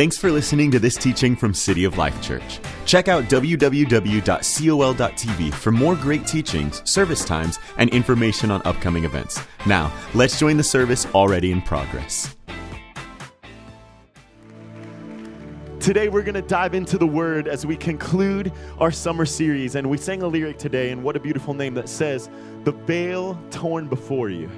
Thanks for listening to this teaching from City of Life Church. Check out www.col.tv for more great teachings, service times, and information on upcoming events. Now, let's join the service already in progress. Today, we're going to dive into the Word as we conclude our summer series. And we sang a lyric today, and what a beautiful name that says, The veil torn before you.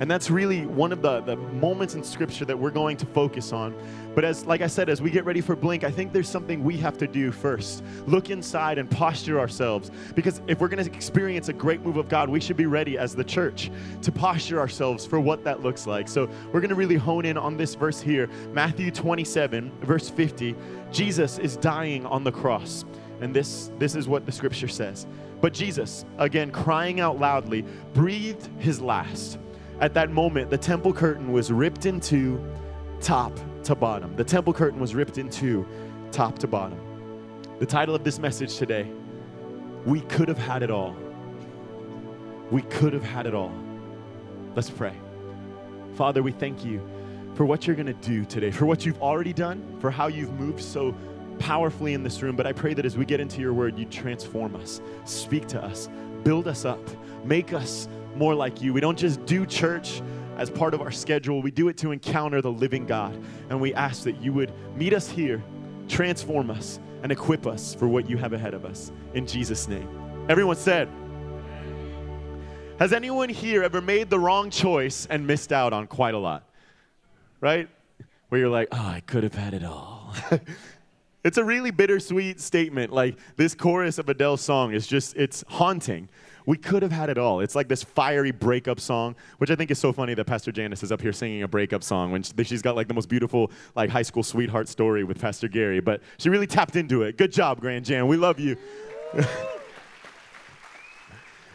And that's really one of the, the moments in Scripture that we're going to focus on. But as like I said, as we get ready for Blink, I think there's something we have to do first. Look inside and posture ourselves. Because if we're going to experience a great move of God, we should be ready as the church to posture ourselves for what that looks like. So we're going to really hone in on this verse here, Matthew 27, verse 50. Jesus is dying on the cross. And this, this is what the scripture says. But Jesus, again crying out loudly, breathed his last. At that moment, the temple curtain was ripped in two, top to bottom. The temple curtain was ripped in two, top to bottom. The title of this message today We Could Have Had It All. We could have had it all. Let's pray. Father, we thank you for what you're going to do today, for what you've already done, for how you've moved so powerfully in this room. But I pray that as we get into your word, you transform us, speak to us, build us up, make us more like you. We don't just do church as part of our schedule, we do it to encounter the living God. And we ask that you would meet us here, transform us, and equip us for what you have ahead of us. In Jesus' name. Everyone said, Has anyone here ever made the wrong choice and missed out on quite a lot? Right? Where you're like, oh, I could have had it all. it's a really bittersweet statement. Like this chorus of Adele's song is just, it's haunting we could have had it all. It's like this fiery breakup song, which I think is so funny that Pastor Janice is up here singing a breakup song when she's got like the most beautiful like high school sweetheart story with Pastor Gary. But she really tapped into it. Good job, Grand Jan. We love you.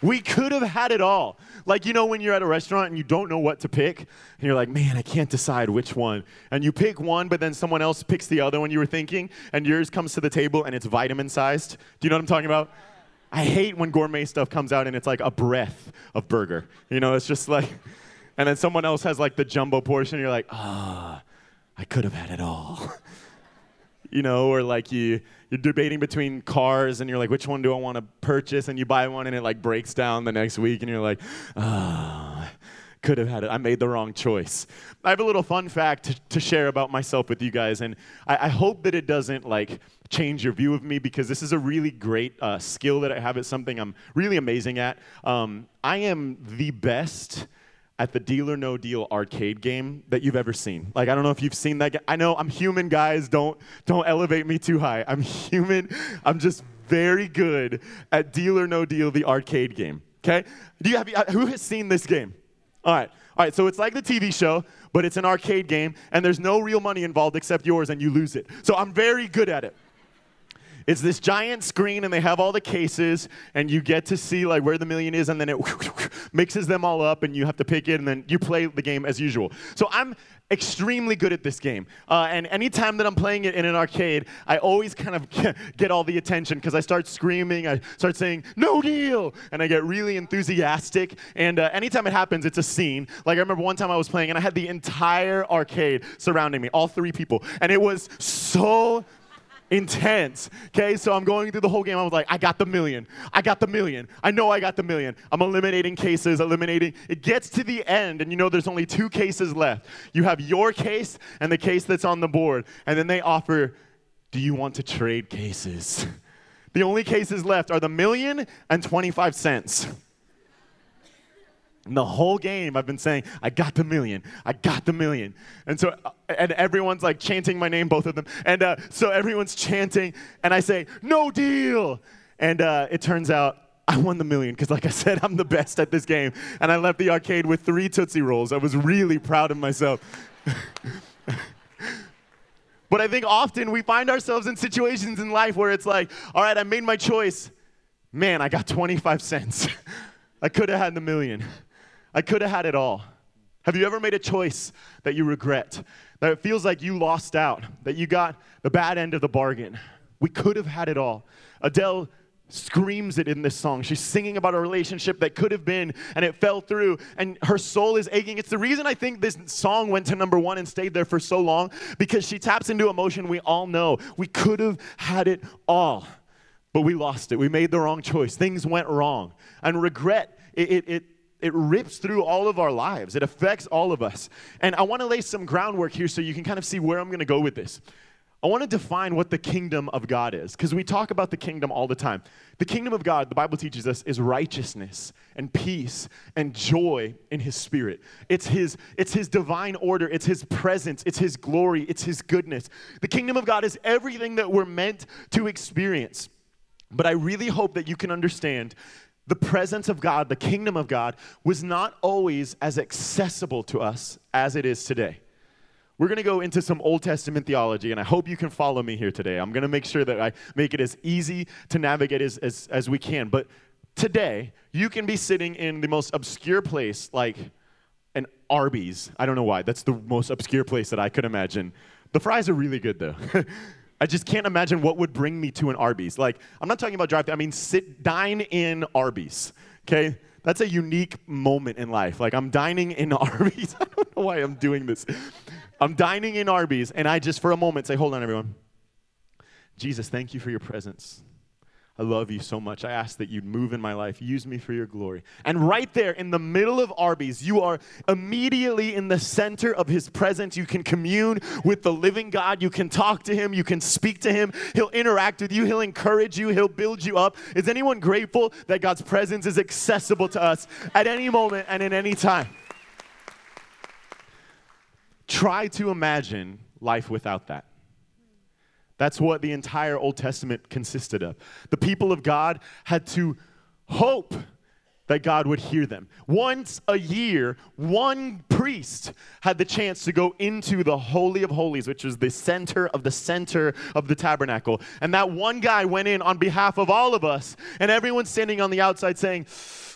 we could have had it all. Like, you know, when you're at a restaurant and you don't know what to pick, and you're like, man, I can't decide which one. And you pick one, but then someone else picks the other one you were thinking, and yours comes to the table and it's vitamin sized. Do you know what I'm talking about? I hate when gourmet stuff comes out and it's like a breath of burger. You know, it's just like, and then someone else has like the jumbo portion. you're like, ah, I could have had it all. you know, or like you you're debating between cars and you're like, which one do I want to purchase? And you buy one and it like breaks down the next week and you're like, ah, could have had it. I made the wrong choice. I have a little fun fact to, to share about myself with you guys, and I, I, hope that it doesn't like change your view of me because this is a really great uh, skill that I have. It's something I'm really amazing at. Um, I am the best at the Deal or No Deal arcade game that you've ever seen. Like I don't know if you've seen that. Ga- I know I'm human, guys. Don't don't elevate me too high. I'm human. I'm just very good at Deal or No Deal, the arcade game. Okay? Do you have uh, who has seen this game? All right. All right, so it's like the TV show, but it's an arcade game, and there's no real money involved except yours, and you lose it. So I'm very good at it. It's this giant screen, and they have all the cases, and you get to see like where the million is, and then it mixes them all up, and you have to pick it, and then you play the game as usual. So I'm extremely good at this game. Uh, and anytime that I'm playing it in an arcade, I always kind of get all the attention because I start screaming, I start saying, no deal, and I get really enthusiastic. And uh, anytime it happens, it's a scene. Like I remember one time I was playing and I had the entire arcade surrounding me, all three people. And it was so intense. Okay, so I'm going through the whole game. I was like, I got the million. I got the million. I know I got the million. I'm eliminating cases, eliminating. It gets to the end, and you know there's only two cases left. You have your case and the case that's on the board. And then they offer, Do you want to trade cases? The only cases left are the million and 25 cents. And the whole game, I've been saying, I got the million. I got the million. And so, uh, and everyone's like chanting my name, both of them. And uh, so everyone's chanting, and I say, no deal. And uh, it turns out I won the million because, like I said, I'm the best at this game. And I left the arcade with three Tootsie Rolls. I was really proud of myself. but I think often we find ourselves in situations in life where it's like, all right, I made my choice. Man, I got 25 cents. I could have had the million. I could have had it all. Have you ever made a choice that you regret? That it feels like you lost out, that you got the bad end of the bargain? We could have had it all. Adele screams it in this song. She's singing about a relationship that could have been and it fell through and her soul is aching. It's the reason I think this song went to number one and stayed there for so long because she taps into emotion we all know. We could have had it all, but we lost it. We made the wrong choice. Things went wrong. And regret, it, it, it it rips through all of our lives. It affects all of us. And I want to lay some groundwork here so you can kind of see where I'm going to go with this. I want to define what the kingdom of God is because we talk about the kingdom all the time. The kingdom of God, the Bible teaches us, is righteousness and peace and joy in his spirit. It's his it's his divine order, it's his presence, it's his glory, it's his goodness. The kingdom of God is everything that we're meant to experience. But I really hope that you can understand the presence of God, the kingdom of God was not always as accessible to us as it is today. We're going to go into some Old Testament theology, and I hope you can follow me here today. I'm going to make sure that I make it as easy to navigate as, as, as we can. But today, you can be sitting in the most obscure place, like an Arby's. I don't know why. That's the most obscure place that I could imagine. The fries are really good, though. I just can't imagine what would bring me to an Arby's. Like, I'm not talking about drive I mean, sit, dine in Arby's, okay? That's a unique moment in life. Like, I'm dining in Arby's. I don't know why I'm doing this. I'm dining in Arby's, and I just for a moment say, Hold on, everyone. Jesus, thank you for your presence. I love you so much. I ask that you'd move in my life. Use me for your glory. And right there in the middle of Arby's, you are immediately in the center of his presence. You can commune with the living God. You can talk to him. You can speak to him. He'll interact with you. He'll encourage you. He'll build you up. Is anyone grateful that God's presence is accessible to us at any moment and in any time? Try to imagine life without that. That's what the entire Old Testament consisted of. The people of God had to hope that God would hear them. Once a year, one priest had the chance to go into the Holy of Holies, which was the center of the center of the tabernacle. And that one guy went in on behalf of all of us, and everyone's standing on the outside saying,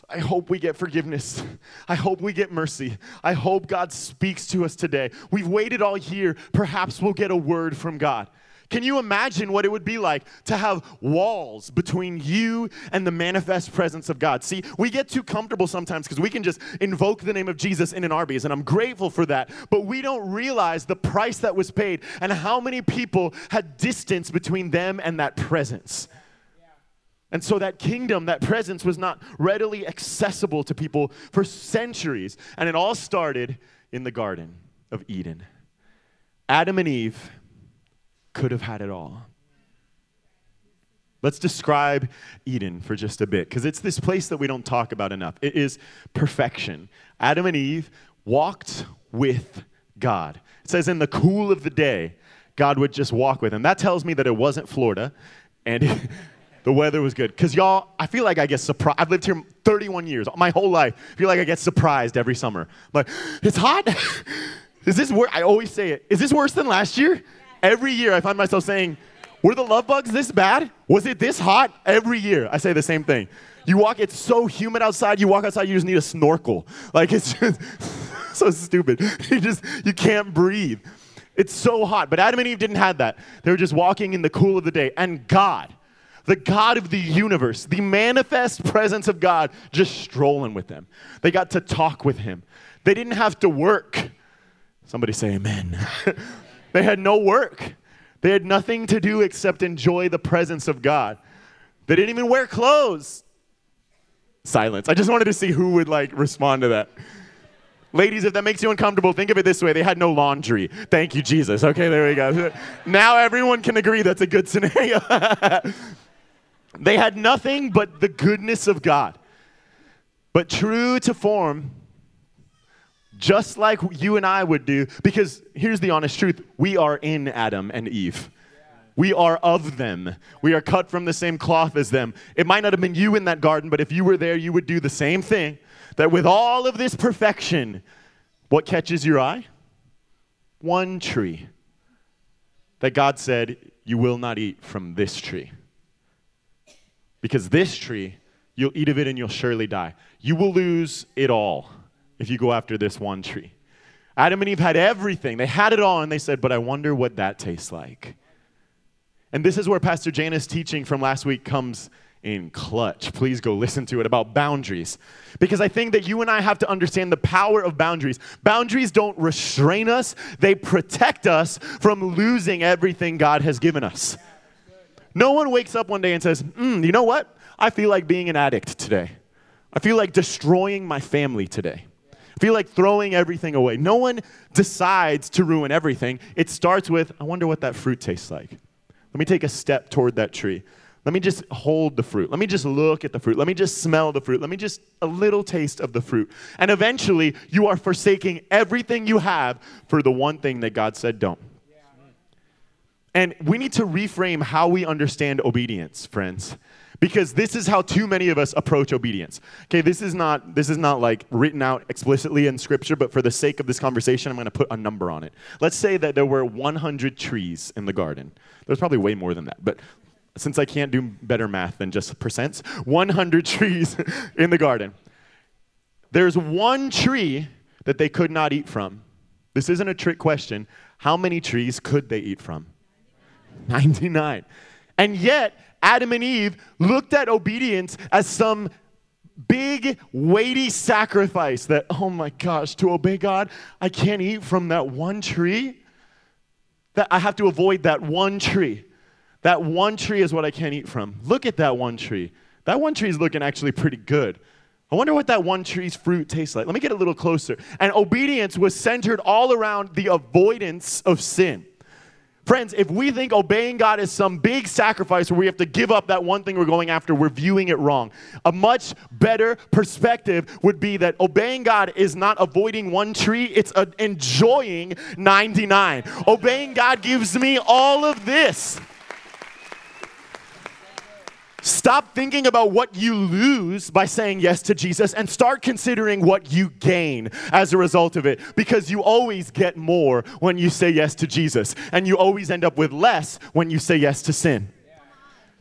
I hope we get forgiveness. I hope we get mercy. I hope God speaks to us today. We've waited all year. Perhaps we'll get a word from God. Can you imagine what it would be like to have walls between you and the manifest presence of God? See, we get too comfortable sometimes because we can just invoke the name of Jesus in an Arby's, and I'm grateful for that. But we don't realize the price that was paid and how many people had distance between them and that presence. And so that kingdom, that presence was not readily accessible to people for centuries. And it all started in the Garden of Eden. Adam and Eve could have had it all. Let's describe Eden for just a bit, because it's this place that we don't talk about enough. It is perfection. Adam and Eve walked with God. It says, in the cool of the day, God would just walk with them. That tells me that it wasn't Florida, and the weather was good. Because y'all, I feel like I get surprised. I've lived here 31 years, my whole life. I feel like I get surprised every summer. I'm like, it's hot? is this worse? I always say it. Is this worse than last year? Every year I find myself saying, were the love bugs this bad? Was it this hot? Every year I say the same thing. You walk, it's so humid outside, you walk outside, you just need a snorkel. Like it's just so stupid. You just, you can't breathe. It's so hot. But Adam and Eve didn't have that. They were just walking in the cool of the day. And God, the God of the universe, the manifest presence of God, just strolling with them. They got to talk with Him. They didn't have to work. Somebody say amen. they had no work. They had nothing to do except enjoy the presence of God. They didn't even wear clothes. Silence. I just wanted to see who would like respond to that. Ladies, if that makes you uncomfortable, think of it this way. They had no laundry. Thank you, Jesus. Okay, there we go. Now everyone can agree that's a good scenario. They had nothing but the goodness of God. But true to form, just like you and I would do, because here's the honest truth we are in Adam and Eve. We are of them. We are cut from the same cloth as them. It might not have been you in that garden, but if you were there, you would do the same thing. That with all of this perfection, what catches your eye? One tree. That God said, You will not eat from this tree. Because this tree, you'll eat of it and you'll surely die. You will lose it all if you go after this one tree. Adam and Eve had everything. They had it all, and they said, But I wonder what that tastes like. And this is where Pastor Jana's teaching from last week comes in Clutch. Please go listen to it about boundaries. Because I think that you and I have to understand the power of boundaries. Boundaries don't restrain us, they protect us from losing everything God has given us. No one wakes up one day and says, mm, you know what? I feel like being an addict today. I feel like destroying my family today. Feel like throwing everything away. No one decides to ruin everything. It starts with, I wonder what that fruit tastes like. Let me take a step toward that tree. Let me just hold the fruit. Let me just look at the fruit. Let me just smell the fruit. Let me just a little taste of the fruit. And eventually, you are forsaking everything you have for the one thing that God said don't. And we need to reframe how we understand obedience, friends because this is how too many of us approach obedience. Okay this is not this is not like written out explicitly in scripture but for the sake of this conversation i'm going to put a number on it. Let's say that there were 100 trees in the garden. There's probably way more than that but since i can't do better math than just percents 100 trees in the garden. There's one tree that they could not eat from. This isn't a trick question. How many trees could they eat from? 99 and yet Adam and Eve looked at obedience as some big, weighty sacrifice that, oh my gosh, to obey God, I can't eat from that one tree. That I have to avoid that one tree. That one tree is what I can't eat from. Look at that one tree. That one tree is looking actually pretty good. I wonder what that one tree's fruit tastes like. Let me get a little closer. And obedience was centered all around the avoidance of sin. Friends, if we think obeying God is some big sacrifice where we have to give up that one thing we're going after, we're viewing it wrong. A much better perspective would be that obeying God is not avoiding one tree, it's enjoying 99. Obeying God gives me all of this. Stop thinking about what you lose by saying yes to Jesus and start considering what you gain as a result of it because you always get more when you say yes to Jesus and you always end up with less when you say yes to sin.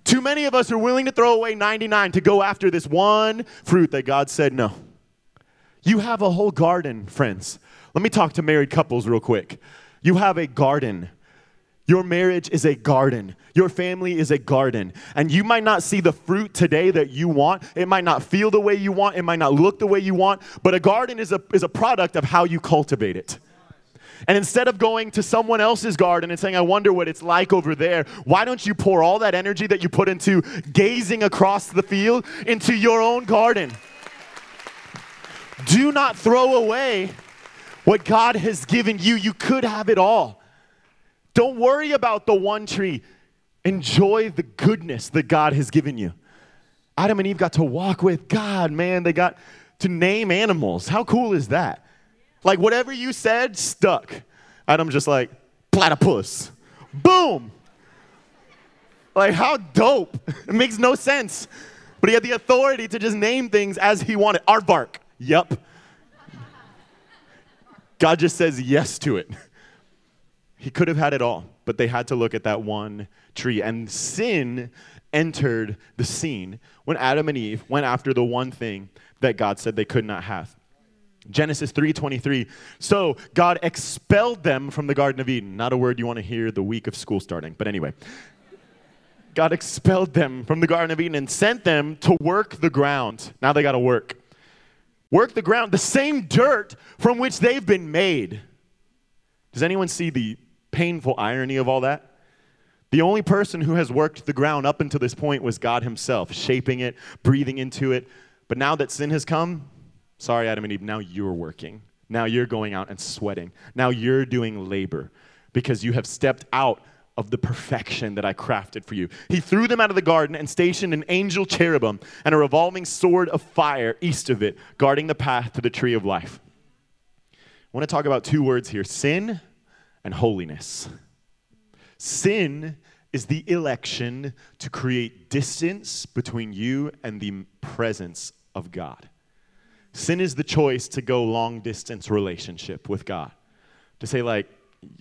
Too many of us are willing to throw away 99 to go after this one fruit that God said no. You have a whole garden, friends. Let me talk to married couples real quick. You have a garden your marriage is a garden. Your family is a garden. And you might not see the fruit today that you want. It might not feel the way you want. It might not look the way you want. But a garden is a, is a product of how you cultivate it. And instead of going to someone else's garden and saying, I wonder what it's like over there, why don't you pour all that energy that you put into gazing across the field into your own garden? Do not throw away what God has given you. You could have it all. Don't worry about the one tree. Enjoy the goodness that God has given you. Adam and Eve got to walk with God, man. They got to name animals. How cool is that? Like, whatever you said stuck. Adam's just like, platypus. Boom. Like, how dope. It makes no sense. But he had the authority to just name things as he wanted. Aardvark. Yep. God just says yes to it. He could have had it all, but they had to look at that one tree. And sin entered the scene when Adam and Eve went after the one thing that God said they could not have. Genesis 3:23. So God expelled them from the garden of Eden. Not a word you want to hear the week of school starting, but anyway. God expelled them from the garden of Eden and sent them to work the ground. Now they got to work. Work the ground, the same dirt from which they've been made. Does anyone see the painful irony of all that? The only person who has worked the ground up until this point was God Himself, shaping it, breathing into it. But now that sin has come, sorry, Adam and Eve, now you're working. Now you're going out and sweating. Now you're doing labor because you have stepped out of the perfection that I crafted for you. He threw them out of the garden and stationed an angel cherubim and a revolving sword of fire east of it, guarding the path to the tree of life. I want to talk about two words here sin and holiness. Sin is the election to create distance between you and the presence of God. Sin is the choice to go long distance relationship with God. To say, like,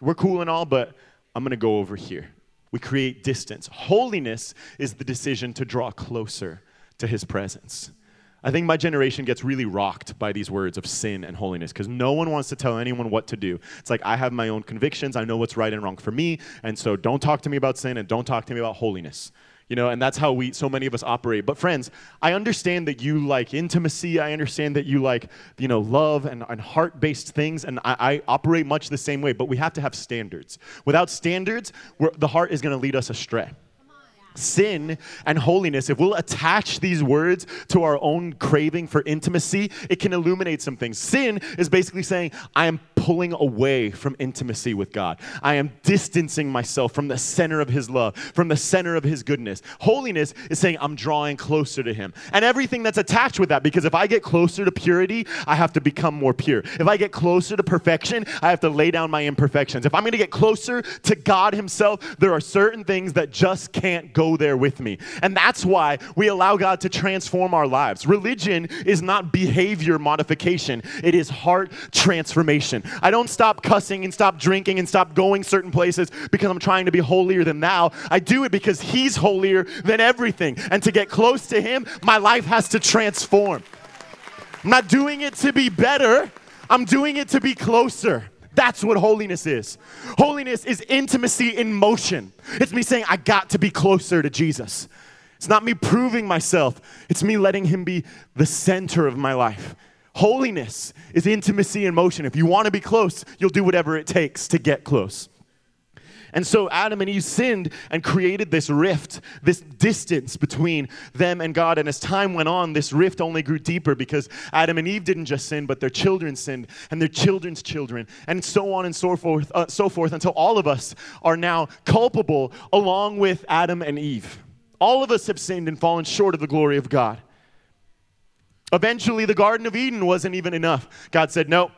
we're cool and all, but I'm going to go over here. We create distance. Holiness is the decision to draw closer to his presence. I think my generation gets really rocked by these words of sin and holiness because no one wants to tell anyone what to do. It's like, I have my own convictions. I know what's right and wrong for me. And so don't talk to me about sin and don't talk to me about holiness. You know, and that's how we so many of us operate. But friends, I understand that you like intimacy. I understand that you like, you know, love and, and heart-based things, and I, I operate much the same way. But we have to have standards. Without standards, the heart is going to lead us astray sin and holiness, if we'll attach these words to our own craving for intimacy, it can illuminate some things. Sin is basically saying, I am pulling away from intimacy with God. I am distancing myself from the center of His love, from the center of His goodness. Holiness is saying, I'm drawing closer to Him. And everything that's attached with that, because if I get closer to purity, I have to become more pure. If I get closer to perfection, I have to lay down my imperfections. If I'm gonna get closer to God Himself, there are certain things that just can't go there with me. And that's why we allow God to transform our lives. Religion is not behavior modification, it is heart transformation. I don't stop cussing and stop drinking and stop going certain places because I'm trying to be holier than thou. I do it because He's holier than everything. And to get close to Him, my life has to transform. I'm not doing it to be better, I'm doing it to be closer. That's what holiness is. Holiness is intimacy in motion. It's me saying, I got to be closer to Jesus. It's not me proving myself, it's me letting Him be the center of my life. Holiness is intimacy in motion. If you want to be close, you'll do whatever it takes to get close. And so Adam and Eve sinned and created this rift, this distance between them and God. And as time went on, this rift only grew deeper because Adam and Eve didn't just sin, but their children sinned and their children's children, and so on and so forth, uh, so forth until all of us are now culpable along with Adam and Eve. All of us have sinned and fallen short of the glory of God. Eventually, the Garden of Eden wasn't even enough. God said, No,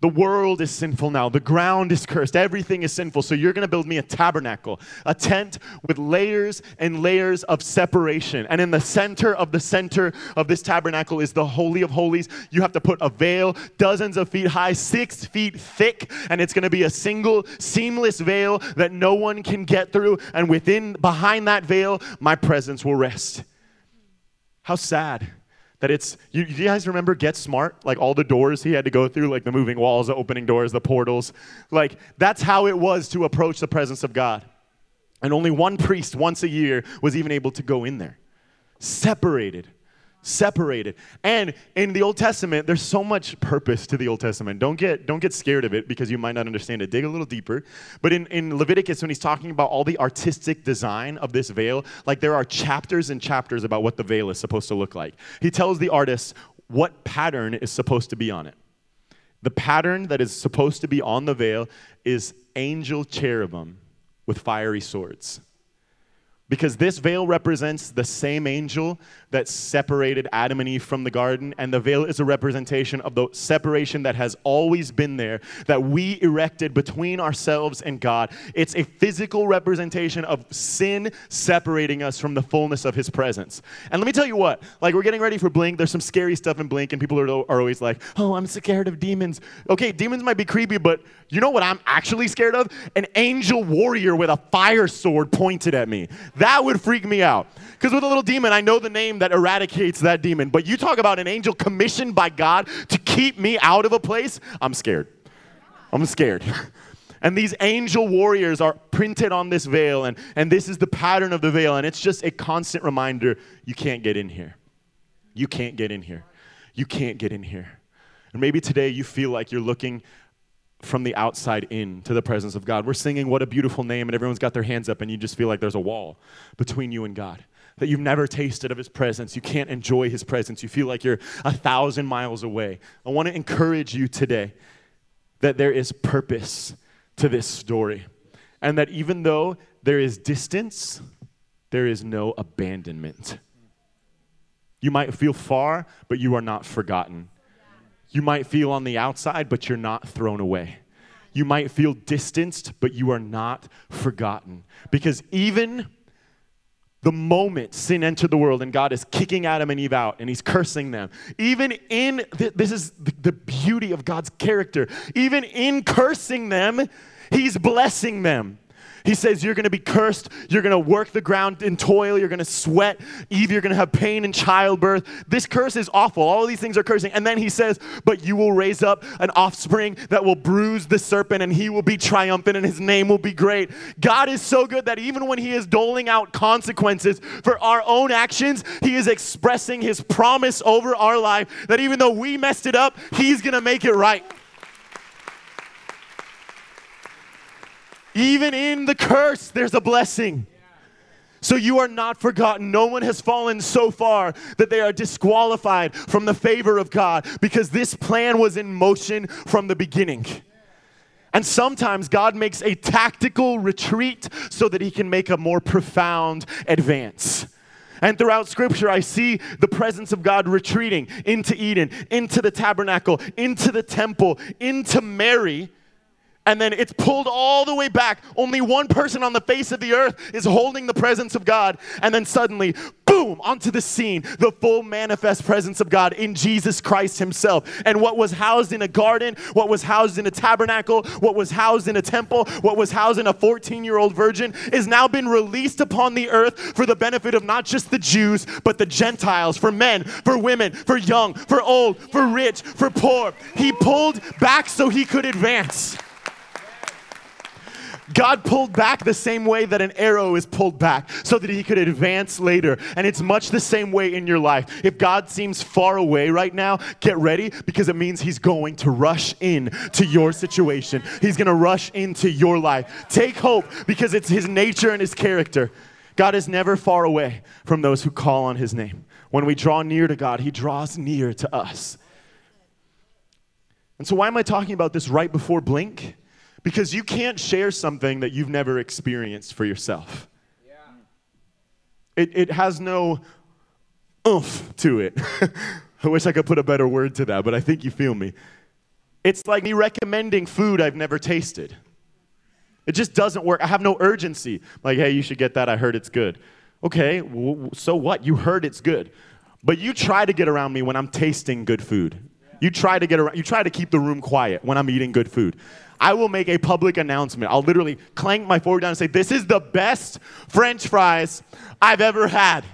the world is sinful now. The ground is cursed. Everything is sinful. So you're going to build me a tabernacle, a tent with layers and layers of separation. And in the center of the center of this tabernacle is the Holy of Holies. You have to put a veil dozens of feet high, six feet thick, and it's going to be a single, seamless veil that no one can get through. And within, behind that veil, my presence will rest. How sad that it's, you, you, guys remember Get Smart? Like all the doors he had to go through, like the moving walls, the opening doors, the portals. Like that's how it was to approach the presence of God. And only one priest once a year was even able to go in there. Separated separated. And in the Old Testament, there's so much purpose to the Old Testament. Don't get, don't get scared of it because you might not understand it. Dig a little deeper. But in, in Leviticus, when he's talking about all the artistic design of this veil, like there are chapters and chapters about what the veil is supposed to look like. He tells the artist what pattern is supposed to be on it. The pattern that is supposed to be on the veil is angel cherubim with fiery swords. Because this veil represents the same angel that separated Adam and Eve from the garden, and the veil is a representation of the separation that has always been there, that we erected between ourselves and God. It's a physical representation of sin separating us from the fullness of His presence. And let me tell you what, like we're getting ready for Blink, there's some scary stuff in Blink, and people are, are always like, oh, I'm scared of demons. Okay, demons might be creepy, but you know what I'm actually scared of? An angel warrior with a fire sword pointed at me. That would freak me out. Because with a little demon, I know the name that eradicates that demon. But you talk about an angel commissioned by God to keep me out of a place, I'm scared. I'm scared. And these angel warriors are printed on this veil, and, and this is the pattern of the veil, and it's just a constant reminder you can't get in here. You can't get in here. You can't get in here. And maybe today you feel like you're looking from the outside in to the presence of God. We're singing What a Beautiful Name, and everyone's got their hands up, and you just feel like there's a wall between you and God. That you've never tasted of His presence. You can't enjoy His presence. You feel like you're a thousand miles away. I want to encourage you today that there is purpose to this story. And that even though there is distance, there is no abandonment. You might feel far, but you are not forgotten. You might feel on the outside, but you're not thrown away. You might feel distanced, but you are not forgotten. Because even the moment sin entered the world and God is kicking Adam and Eve out and he's cursing them, even in, th- this is the beauty of God's character, even in cursing them, he's blessing them. He says, You're going to be cursed. You're going to work the ground in toil. You're going to sweat. Eve, you're going to have pain in childbirth. This curse is awful. All these things are cursing. And then he says, But you will raise up an offspring that will bruise the serpent, and he will be triumphant, and his name will be great. God is so good that even when he is doling out consequences for our own actions, he is expressing his promise over our life that even though we messed it up, he's going to make it right. Even in the curse, there's a blessing. So you are not forgotten. No one has fallen so far that they are disqualified from the favor of God because this plan was in motion from the beginning. And sometimes God makes a tactical retreat so that he can make a more profound advance. And throughout scripture, I see the presence of God retreating into Eden, into the tabernacle, into the temple, into Mary and then it's pulled all the way back. Only one person on the face of the earth is holding the presence of God. And then suddenly, boom, onto the scene, the full manifest presence of God in Jesus Christ Himself. And what was housed in a garden, what was housed in a tabernacle, what was housed in a temple, what was housed in a 14 year old virgin is now been released upon the earth for the benefit of not just the Jews, but the Gentiles, for men, for women, for young, for old, for rich, for poor. He pulled back so He could advance. God pulled back the same way that an arrow is pulled back so that he could advance later. And it's much the same way in your life. If God seems far away right now, get ready because it means he's going to rush in to your situation. He's going to rush into your life. Take hope because it's his nature and his character. God is never far away from those who call on his name. When we draw near to God, he draws near to us. And so, why am I talking about this right before Blink? Because you can't share something that you've never experienced for yourself. Yeah. It, it has no oomph to it. I wish I could put a better word to that, but I think you feel me. It's like me recommending food I've never tasted. It just doesn't work. I have no urgency. Like, hey, you should get that. I heard it's good. Okay, so what? You heard it's good. But you try to get around me when I'm tasting good food. You try to get around, you try to keep the room quiet when I'm eating good food. I will make a public announcement. I'll literally clank my fork down and say, This is the best French fries I've ever had.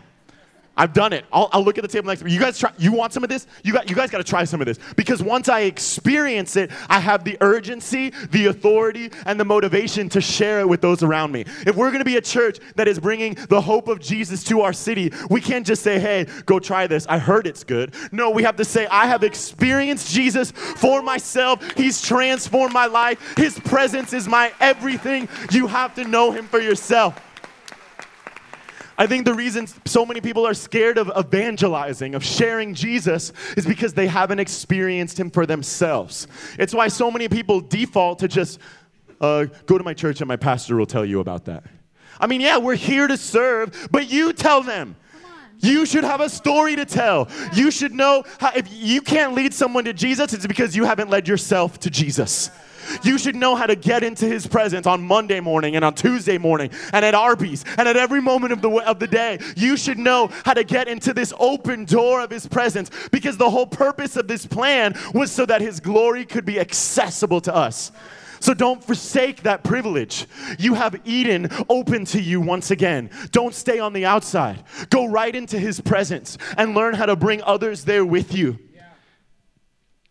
I've done it. I'll, I'll, look at the table next to me. You guys try, you want some of this? You, got, you guys got to try some of this. Because once I experience it, I have the urgency, the authority, and the motivation to share it with those around me. If we're going to be a church that is bringing the hope of Jesus to our city, we can't just say, hey, go try this. I heard it's good. No, we have to say, I have experienced Jesus for myself. He's transformed my life. His presence is my everything. You have to know him for yourself. I think the reason so many people are scared of evangelizing, of sharing Jesus, is because they haven't experienced him for themselves. It's why so many people default to just uh, go to my church and my pastor will tell you about that. I mean, yeah, we're here to serve, but you tell them. You should have a story to tell. You should know how, if you can't lead someone to Jesus, it's because you haven't led yourself to Jesus. You should know how to get into his presence on Monday morning and on Tuesday morning and at Arby's and at every moment of the, of the day. You should know how to get into this open door of his presence because the whole purpose of this plan was so that his glory could be accessible to us. So don't forsake that privilege. You have Eden open to you once again. Don't stay on the outside. Go right into his presence and learn how to bring others there with you.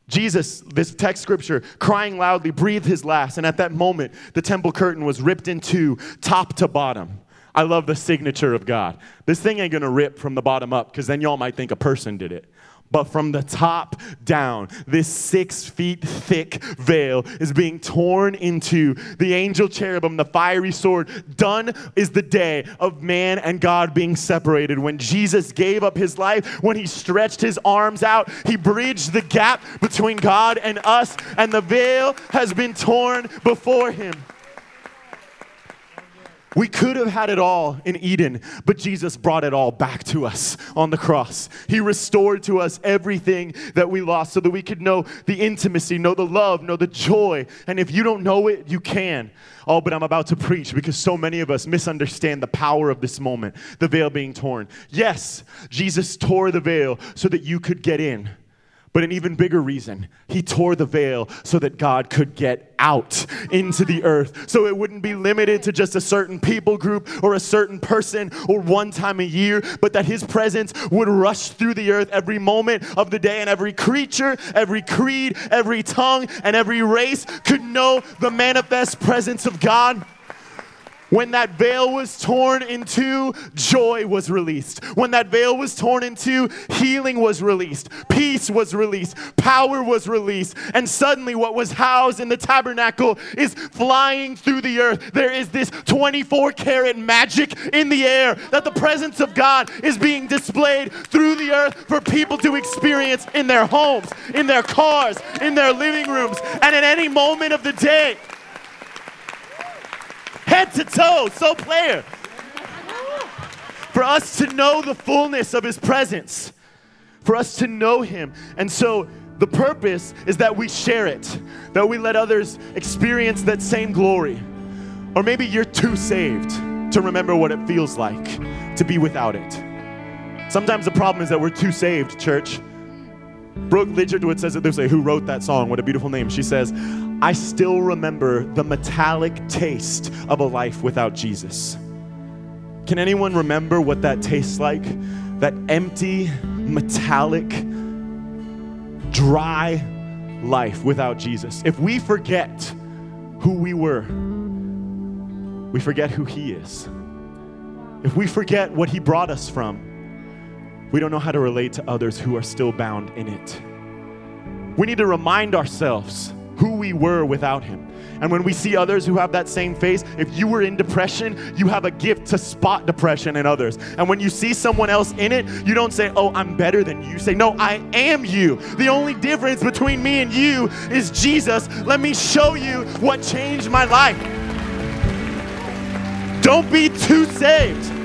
Jesus, this text scripture, crying loudly, breathed his last. And at that moment, the temple curtain was ripped in two, top to bottom. I love the signature of God. This thing ain't gonna rip from the bottom up, because then y'all might think a person did it but from the top down, this six feet thick veil is being torn into the angel cherubim, the fiery sword. Done is the day of man and God being separated. When Jesus gave up his life, when he stretched his arms out, he bridged the gap between God and us, and the veil has been torn before him. We could have had it all in Eden, but Jesus brought it all back to us on the cross. He restored to us everything that we lost so that we could know the intimacy, know the love, know the joy. And if you don't know it, you can. Oh, but I'm about to preach because so many of us misunderstand the power of this moment, the veil being torn. Yes, Jesus tore the veil so that you could get in. But an even bigger reason, he tore the veil so that God could get out into the earth. So it wouldn't be limited to just a certain people group or a certain person or one time a year, but that his presence would rush through the earth every moment of the day and every creature, every creed, every tongue, and every race could know the manifest presence of God. When that veil was torn in two, joy was released. When that veil was torn in two, healing was released, peace was released, power was released, and suddenly what was housed in the tabernacle is flying through the earth. There is this 24 karat magic in the air that the presence of God is being displayed through the earth for people to experience in their homes, in their cars, in their living rooms, and at any moment of the day head to toe, so player. For us to know the fullness of his presence, for us to know him. And so the purpose is that we share it, that we let others experience that same glory. Or maybe you're too saved to remember what it feels like to be without it. Sometimes the problem is that we're too saved, church. Brooke Ligertwood says it this way, who wrote that song? What a beautiful name. She says, I still remember the metallic taste of a life without Jesus. Can anyone remember what that tastes like? That empty, metallic, dry life without Jesus. If we forget who we were, we forget who He is. If we forget what He brought us from, we don't know how to relate to others who are still bound in it. We need to remind ourselves who we were without Him. And when we see others who have that same face, if you were in depression, you have a gift to spot depression in others. And when you see someone else in it, you don't say, Oh, I'm better than you. you say, No, I am you. The only difference between me and you is Jesus. Let me show you what changed my life. Don't be too saved.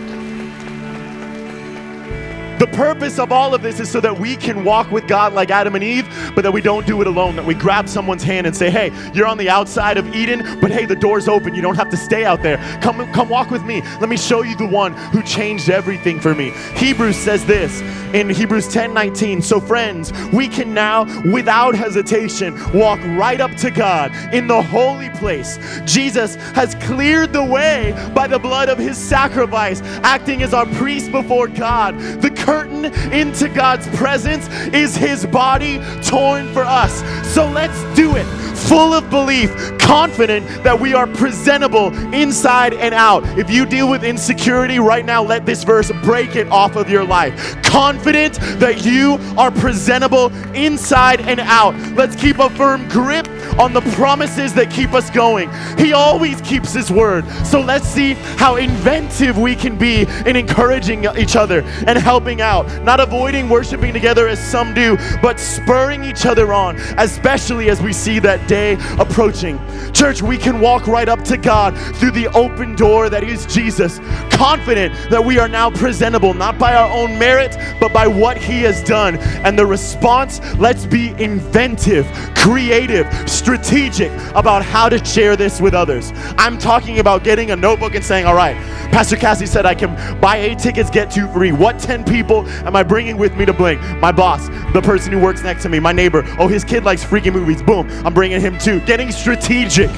The purpose of all of this is so that we can walk with God like Adam and Eve, but that we don't do it alone. That we grab someone's hand and say, "Hey, you're on the outside of Eden, but hey, the door's open. You don't have to stay out there. Come, come walk with me. Let me show you the one who changed everything for me." Hebrews says this in Hebrews 10:19. So friends, we can now, without hesitation, walk right up to God in the holy place. Jesus has cleared the way by the blood of His sacrifice, acting as our priest before God. The curtain into God's presence is his body torn for us. So let's do it full of belief, confident that we are presentable inside and out. If you deal with insecurity right now, let this verse break it off of your life. Confident that you are presentable inside and out. Let's keep a firm grip on the promises that keep us going. He always keeps His word. So let's see how inventive we can be in encouraging each other and helping out, not avoiding worshiping together as some do, but spurring each other on, especially as we see that day approaching. Church, we can walk right up to God through the open door that is Jesus, confident that we are now presentable, not by our own merit, but by what He has done. And the response, let's be inventive, creative, strategic about how to share this with others. I'm talking about getting a notebook and saying, all right, Pastor Cassie said I can buy eight tickets, get two free. What 10 people am I bringing with me to Blink? My boss, the person who works next to me, my neighbor. Oh, his kid likes freaky movies. Boom, I'm bringing him too. Getting strategic.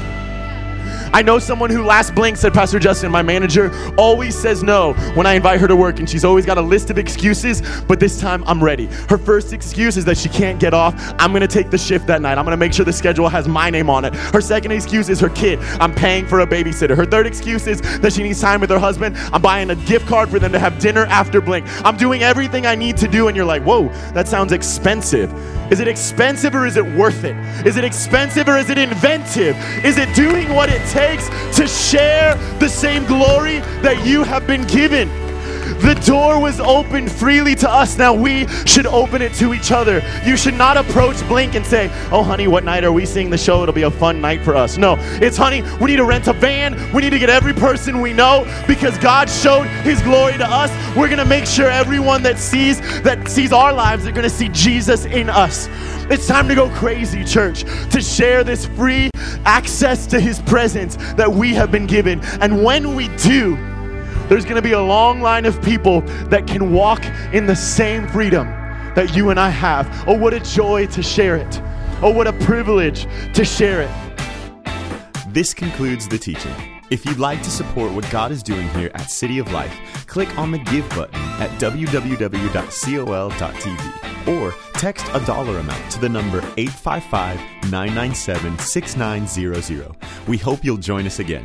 I know someone who last blink said, Pastor Justin, my manager always says no when I invite her to work, and she's always got a list of excuses, but this time I'm ready. Her first excuse is that she can't get off. I'm gonna take the shift that night. I'm gonna make sure the schedule has my name on it. Her second excuse is her kid. I'm paying for a babysitter. Her third excuse is that she needs time with her husband. I'm buying a gift card for them to have dinner after blink. I'm doing everything I need to do, and you're like, whoa, that sounds expensive. Is it expensive or is it worth it? Is it expensive or is it inventive? Is it doing what it takes to share the same glory that you have been given? The door was opened freely to us. Now we should open it to each other. You should not approach Blink and say, Oh, honey, what night are we seeing the show? It'll be a fun night for us. No, it's, honey, we need to rent a van. We need to get every person we know because God showed his glory to us. We're going to make sure everyone that sees that sees our lives, they're going to see Jesus in us. It's time to go crazy, church, to share this free access to his presence that we have been given. And when we do, there's going to be a long line of people that can walk in the same freedom that you and I have. Oh, what a joy to share it. Oh, what a privilege to share it. This concludes the teaching. If you'd like to support what God is doing here at City of Life, click on the Give button at www.col.tv or text a dollar amount to the number 855 997 6900. We hope you'll join us again.